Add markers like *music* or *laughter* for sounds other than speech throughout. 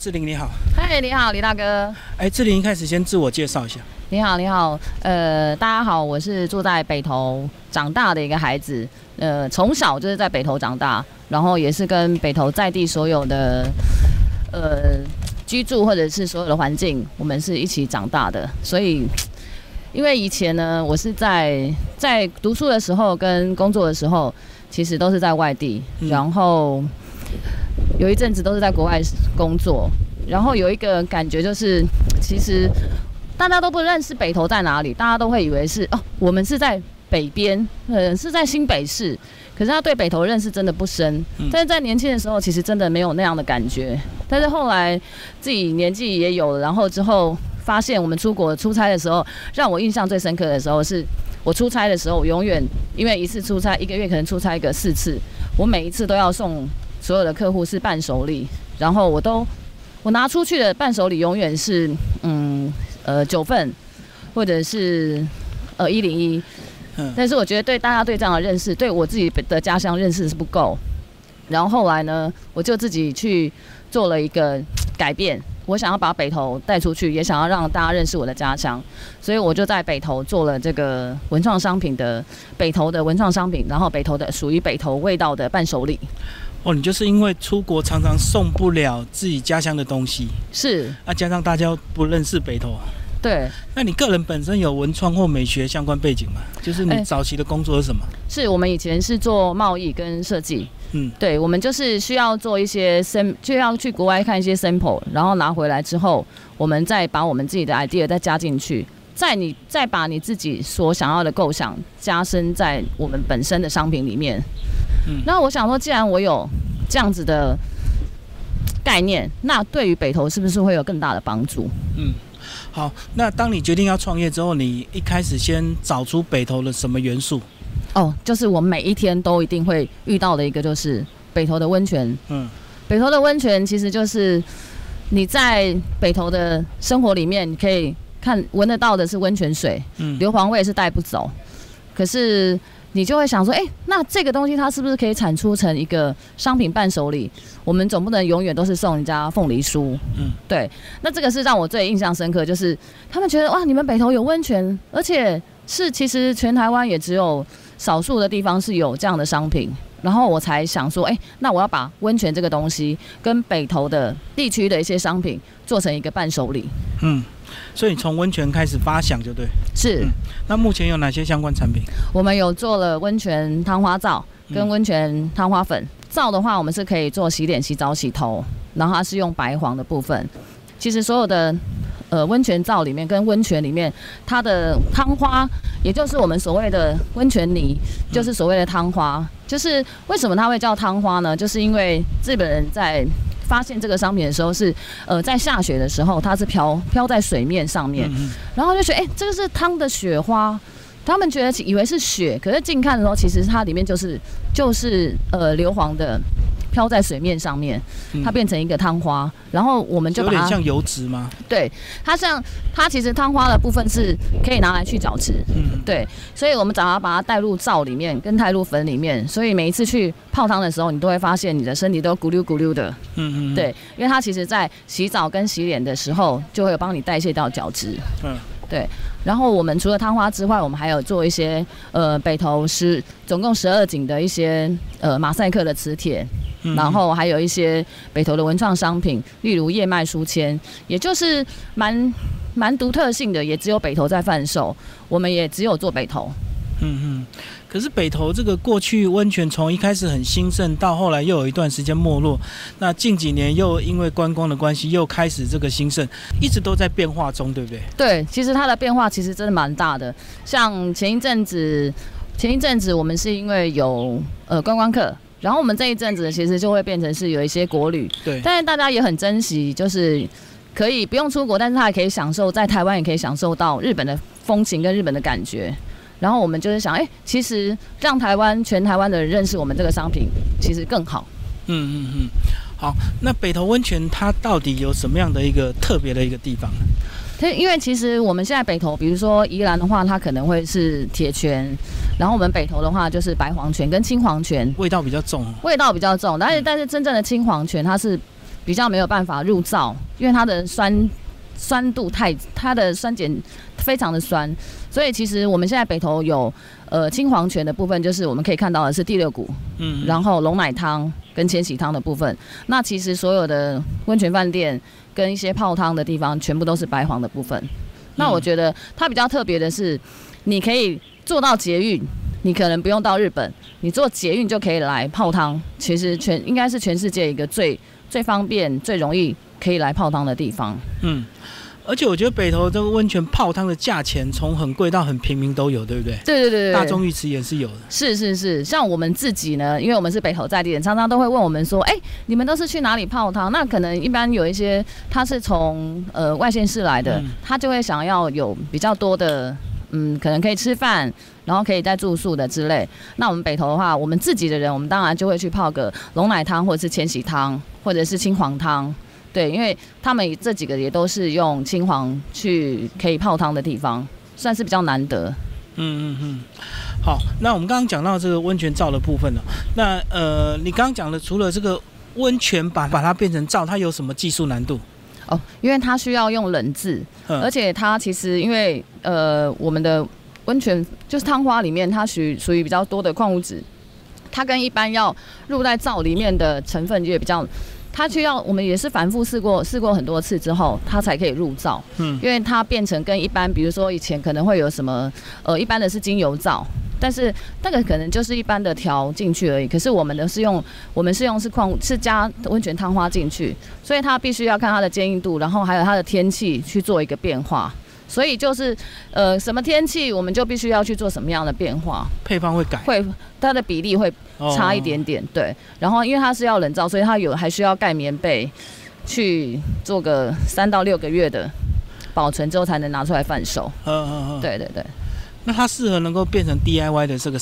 志玲你好，嗨，你好，李大哥。哎，志玲一开始先自我介绍一下。你好，你好，呃，大家好，我是住在北投长大的一个孩子，呃，从小就是在北投长大，然后也是跟北投在地所有的呃居住或者是所有的环境，我们是一起长大的，所以因为以前呢，我是在在读书的时候跟工作的时候，其实都是在外地，嗯。然后有一阵子都是在国外工作，然后有一个感觉就是，其实大家都不认识北投在哪里，大家都会以为是哦，我们是在北边，呃，是在新北市。可是他对北投认识真的不深，嗯但是在年轻的时候，其实真的没有那样的感觉。但是后来自己年纪也有了，然后之后发现我们出国出差的时候，让我印象最深刻的时候是，我出差的时候，我永远因为一次出差一个月可能出差个四次，我每一次都要送所有的客户是伴手礼，然后我都我拿出去的伴手礼永远是嗯呃九份或者是呃一零一，嗯，但是我觉得对大家对这样的认识，对我自己的家乡认识是不够。然后后来呢，我就自己去做了一个改变，我想要把北投带出去，也想要让大家认识我的家乡，所以我就在北投做了这个文创商品的北投的文创商品，然后北投的属于北投味道的伴手礼。哦，你就是因为出国常常送不了自己家乡的东西，是，啊，加上大家不认识北投，对，那你个人本身有文创或美学相关背景吗？就是你哎早期的工作是什么？是我们以前是做贸易跟设计，嗯，对，我们就是需要做一些 sam，就要去国外看一些 sample，然后拿回来之后，我们再把我们自己的 idea 再加进去，再你再把你自己所想要的构想加深在我们本身的商品里面。嗯那我想说，既然我有这样子的概念，那对于北投是不是会有更大的帮助？嗯好，那当你决定要创业之后，你一开始先找出北投的什么元素？哦，就是我每一天都一定会遇到的一个，就是北投的温泉。嗯北投的温泉其实就是你在北投的生活里面，你可以看闻得到的是温泉水，嗯，硫磺味是带不走。可是你就会想说，哎、那这个东西它是不是可以产出成一个商品伴手礼？我们总不能永远都是送人家凤梨酥。嗯，对。那这个是让我最印象深刻，就是他们觉得哇，你们北投有温泉，而且是其实全台湾也只有少数的地方是有这样的商品。然后我才想说，哎、那我要把温泉这个东西跟北投的地区的一些商品做成一个伴手礼。嗯，所以从温泉开始发想就对。是。嗯那目前有哪些相关产品？我们有做了温泉汤花皂跟嗯温泉汤花粉。皂的话，我们是可以做洗脸、洗澡、洗头，然后它是用白黄的部分。其实所有的呃温泉皂里面跟温泉里面，它的汤花，也就是我们所谓的温泉泥，就是所谓的汤花。就是为什么它会叫汤花呢？就是因为日本人在发现这个商品的时候是，呃，在下雪的时候，它是飘飘在水面上面，嗯然后就觉得，哎、这个是汤的雪花。他们觉得以为是雪，可是近看的时候，其实它里面就是就是呃硫磺的飘在水面上面，嗯。它变成一个汤花，然后我们就把它有点像油脂吗？对它像它其实汤花的部分是可以拿来去角质，嗯，对，所以我们早上把它带入皂里面跟带入粉里面，所以每一次去泡汤的时候，你都会发现你的身体都咕溜咕溜的，嗯嗯，对，因为它其实在洗澡跟洗脸的时候就会有帮你代谢掉角质。嗯。对然后我们除了汤花之外，我们还有做一些呃北投十总共十二景的一些呃马赛克的磁铁，嗯然后还有一些北投的文创商品，例如叶脉书签，也就是蛮蛮独特性的，也只有北投在贩售，我们也只有做北投。嗯嗯，可是北投这个过去温泉从一开始很兴盛，到后来又有一段时间没落，那近几年又因为观光的关系又开始这个兴盛，一直都在变化中，对不对？对，其实它的变化其实真的蛮大的。像前一阵子，前一阵子我们是因为有呃观光客，然后我们这一阵子其实就会变成是有一些国旅，对，但是大家也很珍惜，就是可以不用出国，但是他也可以享受在台湾也可以享受到日本的风情跟日本的感觉。然后我们就是想，哎、其实让台湾全台湾的人认识我们这个商品，其实更好。嗯嗯嗯。好，那北投温泉它到底有什么样的一个特别的一个地方？它因为其实我们现在北投，比如说宜兰的话，它可能会是铁泉，然后我们北投的话就是白黄泉跟青黄泉，味道比较重哦。味道比较重，但是但是真正的青黄泉它是比较没有办法入灶，因为它的酸酸度太，它的酸碱非常的酸，所以其实我们现在北投有呃青黄泉的部分，就是我们可以看到的是第六股，嗯，然后龙奶汤跟千禧汤的部分，那其实所有的温泉饭店跟一些泡汤的地方，全部都是白黄的部分。那我觉得它比较特别的是，你可以做到捷运，你可能不用到日本，你坐捷运就可以来泡汤。其实全应该是全世界一个最最方便、最容易可以来泡汤的地方。嗯。而且我觉得北投这个温泉泡汤的价钱从很贵到很平民都有，对不对？对对对大众浴池也是有的。是是是，像我们自己呢，因为我们是北投在地人，常常都会问我们说：“哎，你们都是去哪里泡汤？”那可能一般有一些他是从呃外县市来的，他就会想要有比较多的，嗯，可能可以吃饭，然后可以带住宿的之类。那我们北投的话，我们自己的人，我们当然就会去泡个龙奶汤，或者是千禧汤，或者是青黄汤。对，因为他们这几个也都是用青黄去可以泡汤的地方，算是比较难得。嗯嗯嗯。好，那我们刚刚讲到这个温泉灶的部分了。那呃，你刚刚讲的除了这个温泉把把它变成灶，它有什么技术难度？哦，因为它需要用冷制，而且它其实因为呃，我们的温泉就是汤花里面它属属于比较多的矿物质，它跟一般要入在灶里面的成分也比较。它需要我们也是反复试过试过很多次之后，它才可以入灶。嗯，因为它变成跟一般，比如说以前可能会有什么，呃，一般的是精油皂，但是那个可能就是一般的调进去而已。可是我们的是用，我们是用是矿是加温泉汤花进去，所以它必须要看它的坚硬度，然后还有它的天气去做一个变化。所以就是，呃，什么天气我们就必须要去做什么样的变化，配方会改，会它的比例会差一点点，对。然后因为它是要冷造，所以它有还需要盖棉被，去做个三到六个月的保存之后才能拿出来贩售。嗯嗯嗯，对对对。那它适合能够变成 DIY 的这个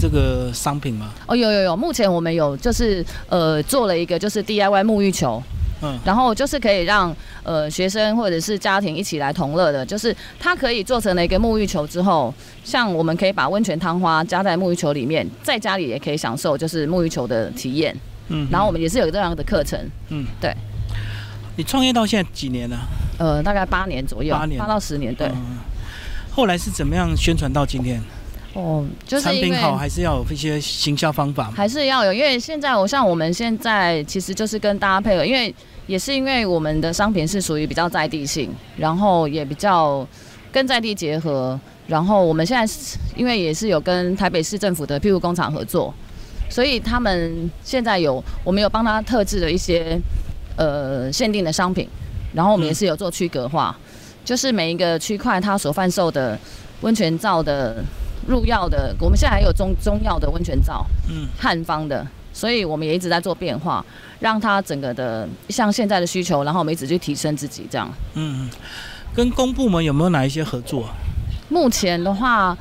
这个商品吗？哦，有有有，目前我们有就是呃做了一个就是 DIY 沐浴球。嗯，然后就是可以让呃学生或者是家庭一起来同乐的，就是它可以做成了一个沐浴球之后，像我们可以把温泉汤花加在沐浴球里面，在家里也可以享受就是沐浴球的体验。嗯，然后我们也是有这样的课程。嗯，对。你创业到现在几年了？呃，大概八年左右，八年八到十年。对。后来是怎么样宣传到今天？哦，就是产品好，还是要有一些行销方法还是要有，因为现在我像我们现在其实就是跟大家配合，因为也是因为我们的商品是属于比较在地性，然后也比较跟在地结合，然后我们现在因为也是有跟台北市政府的庇护工厂合作，所以他们现在有我们有帮他特制的一些呃限定的商品，然后我们也是有做区隔化，就是每一个区块它所贩售的温泉皂的。入药的，我们现在还有中中药的温泉皂，嗯，汉方的，所以我们也一直在做变化，让它整个的像现在的需求，然后我们一直去提升自己这样。嗯，跟公部门有没有哪一些合作？目前的话，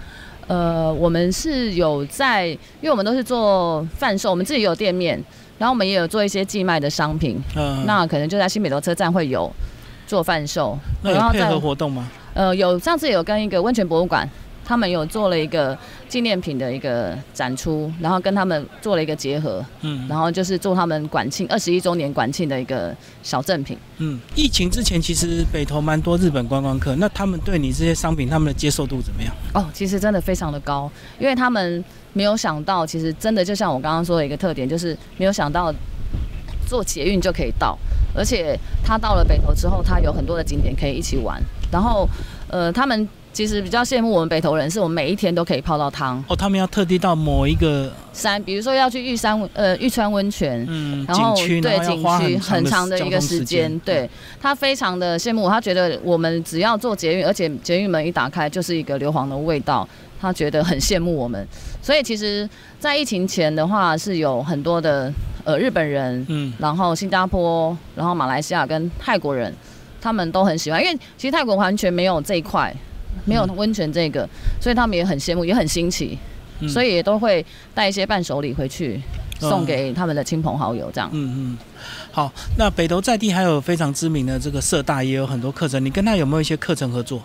呃，我们是有在，因为我们都是做贩售，我们自己有店面，然后我们也有做一些寄卖的商品，嗯，那可能就在新北投车站会有做贩售。那有配合活动吗？呃，有，上次有跟一个温泉博物馆。他们有做了一个纪念品的一个展出，然后跟他们做了一个结合，嗯，然后就是做他们管庆二十一周年管庆的一个小赠品。嗯，疫情之前其实北投蛮多日本观光客，那他们对你这些商品他们的接受度怎么样？哦，其实真的非常的高，因为他们没有想到，其实真的就像我刚刚说的一个特点，就是没有想到坐捷运就可以到，而且他到了北投之后，他有很多的景点可以一起玩，然后呃他们。其实比较羡慕我们北投人，是我们每一天都可以泡到汤。哦，他们要特地到某一个山，比如说要去玉山呃玉川温泉，嗯，然后对景区很长的一个时间，对他非常的羡慕。他觉得我们只要做捷运，而且捷运门一打开就是一个硫磺的味道，他觉得很羡慕我们。*laughs* 所以其实，在疫情前的话，是有很多的呃日本人，嗯，然后新加坡，然后马来西亚跟泰国人，他们都很喜欢，因为其实泰国完全没有这一块。没有温泉这个，所以他们也很羡慕，也很新奇，所以也都会带一些伴手礼回去送给他们的亲朋好友，这样。嗯嗯。好，那北投在地还有非常知名的这个社大，也有很多课程，你跟他有没有一些课程合作？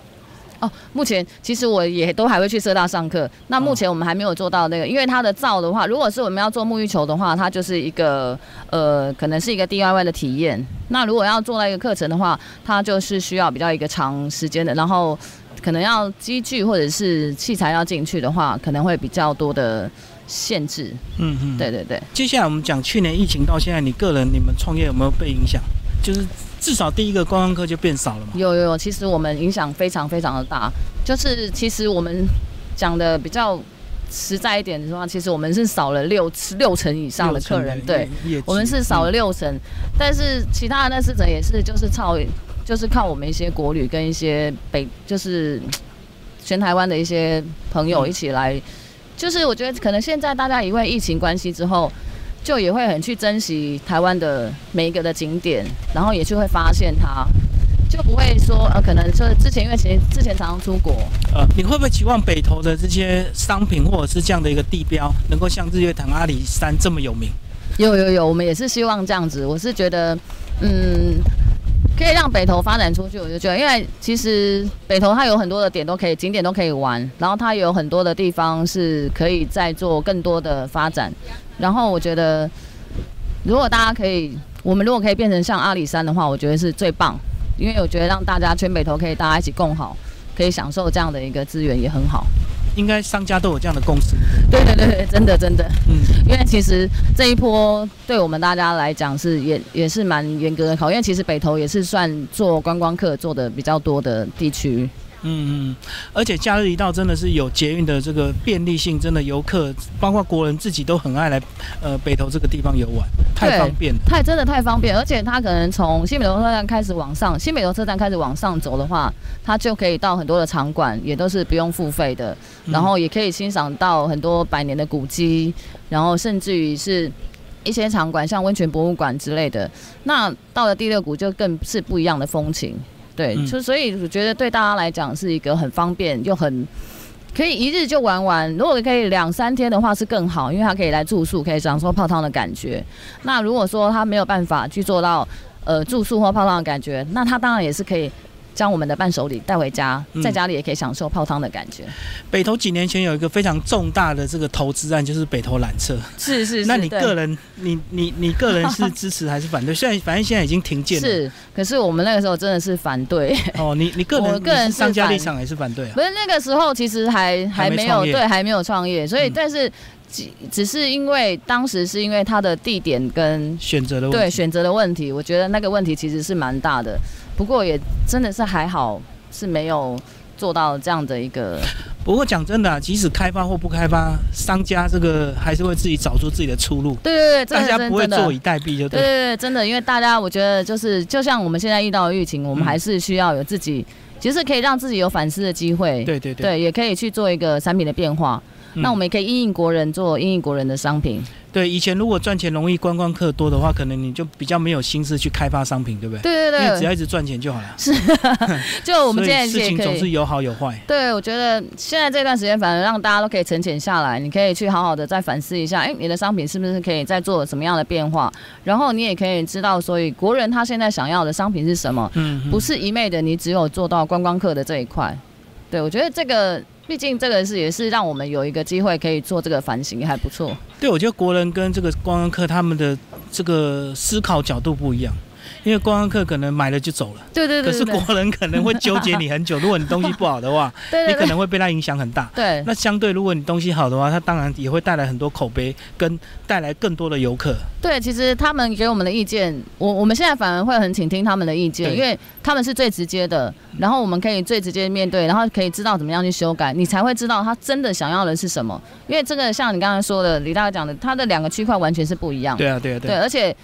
哦，目前其实我也都还会去社大上课。那目前我们还没有做到那个，因为它的造的话，如果是我们要做沐浴球的话，它就是一个呃，可能是一个 DIY 的体验。那如果要做那一个课程的话，它就是需要比较一个长时间的，然后可能要机具或者是器材要进去的话，可能会比较多的限制。嗯嗯，对对对。接下来我们讲去年疫情到现在，你个人你们创业有没有被影响？就是至少第一个观光客就变少了嘛。有有有，其实我们影响非常非常的大。就是其实我们讲的比较实在一点的话，其实我们是少了六六成以上的客人。对，我们是少了六成，但是其他的那四成也是就是靠就是靠我们一些国旅跟一些北就是全台湾的一些朋友一起来。就是我觉得可能现在大家因为疫情关系之后。就也会很去珍惜台湾的每一个的景点，然后也去会发现它，就不会说呃，可能说之前因为其实之前常常出国，呃，你会不会期望北投的这些商品或者是这样的一个地标，能够像日月潭、阿里山这么有名？有有有，我们也是希望这样子。我是觉得，嗯，可以让北投发展出去，我就觉得，因为其实北投它有很多的点都可以，景点都可以玩，然后它有很多的地方是可以再做更多的发展。然后我觉得，如果大家可以，我们如果可以变成像阿里山的话，我觉得是最棒，因为我觉得让大家全北投可以大家一起共好，可以享受这样的一个资源也很好。应该商家都有这样的共识。对对对对，真的真的。嗯，因为其实这一波对我们大家来讲是也也是蛮严格的考验。其实北投也是算做观光客做的比较多的地区。嗯嗯，而且假日一到，真的是有捷运的这个便利性，真的游客包括国人自己都很爱来，呃，北投这个地方游玩，太方便，太真的太方便，而且他可能从新北投车站开始往上，新北投车站开始往上走的话，他就可以到很多的场馆，也都是不用付费的，然后也可以欣赏到很多百年的古迹，然后甚至于是一些场馆，像温泉博物馆之类的。那到了第六谷就更是不一样的风情。对，就所以我觉得对大家来讲是一个很方便又很可以一日就玩完。如果可以两三天的话是更好，因为他可以来住宿，可以享受泡汤的感觉。那如果说他没有办法去做到呃住宿或泡汤的感觉，那他当然也是可以。将我们的伴手礼带回家，在家里也可以享受泡汤的感觉。北投几年前有一个非常重大的这个投资案，就是北投缆车。是是。那你个人，你你你个人是 *laughs* 支持还是反对？现在反正现在已经停建了。是，可是我们那个时候真的是反对。哦，你你个人，我个人商家立场还是反对啊？不是那个时候，其实还还没有对，还没有创业，所以但是只只是因为当时是因为它的地点跟选择的对选择的问题，我觉得那个问题其实是蛮大的。不过也真的是还好，是没有做到这样的一个。*laughs* 不过讲真的，即使开发或不开发，商家这个还是会自己找出自己的出路。对对对，大家不会坐以待毙，就对。对对对，真的，因为大家我觉得就是，就像我们现在遇到的疫情，我们还是需要有自己，其实可以让自己有反思的机会。对对对，对，也可以去做一个产品的变化。那我们也可以应应国人做应应国人的商品。对，以前如果赚钱容易，观光客多的话，可能你就比较没有心思去开发商品，对不对？对对对，只要一直赚钱就好了。是，*laughs* 就我们现在事情总是有好有坏。对，我觉得现在这段时间，反而让大家都可以沉潜下来，你可以去好好的再反思一下，哎，你的商品是不是可以再做什么样的变化？然后你也可以知道，所以国人他现在想要的商品是什么？嗯，不是一昧的，你只有做到观光客的这一块。对，我觉得这个。毕竟这个是也是让我们有一个机会可以做这个反省，还不错。对，我觉得国人跟这个观光客他们的这个思考角度不一样。因为观光客可能买了就走了，对对对。可是国人可能会纠结你很久。如果你东西不好的话，*laughs* 你可能会被他影响很大。对。那相对，如果你东西好的话，他当然也会带来很多口碑，跟带来更多的游客。对，其实他们给我们的意见，我我们现在反而会很倾听他们的意见，因为他们是最直接的，然后我们可以最直接面对，然后可以知道怎么样去修改，你才会知道他真的想要的是什么。因为这个像你刚才说的，李大哥讲的，他的两个区块完全是不一样。对啊，对啊，对。对，而且。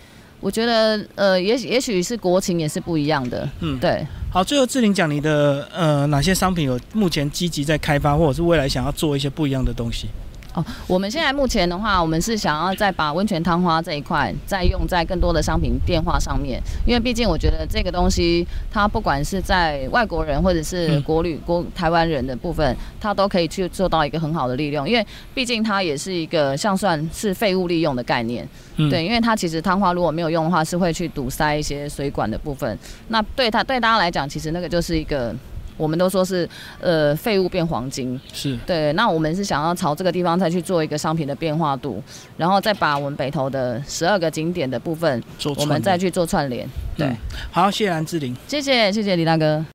我觉得，呃，也也许是国情也是不一样的。嗯，对。好，最后志玲讲你的，呃，哪些商品有目前积极在开发，或者是未来想要做一些不一样的东西？哦，我们现在目前的话，我们是想要再把温泉汤花这一块再用在更多的商品变化上面，因为毕竟我觉得这个东西，它不管是在外国人或者是国旅国台湾人的部分，它都可以去做到一个很好的利用，因为毕竟它也是一个像算是废物利用的概念，对，因为它其实汤花如果没有用的话，是会去堵塞一些水管的部分，那对它对大家来讲，其实那个就是一个。我们都说是呃废物变黄金。是对，那我们是想要朝这个地方再去做一个商品的变化度，然后再把我们北投的十二个景点的部分，做我们再去做串联。对，好，谢谢蓝志玲。谢谢谢谢李大哥。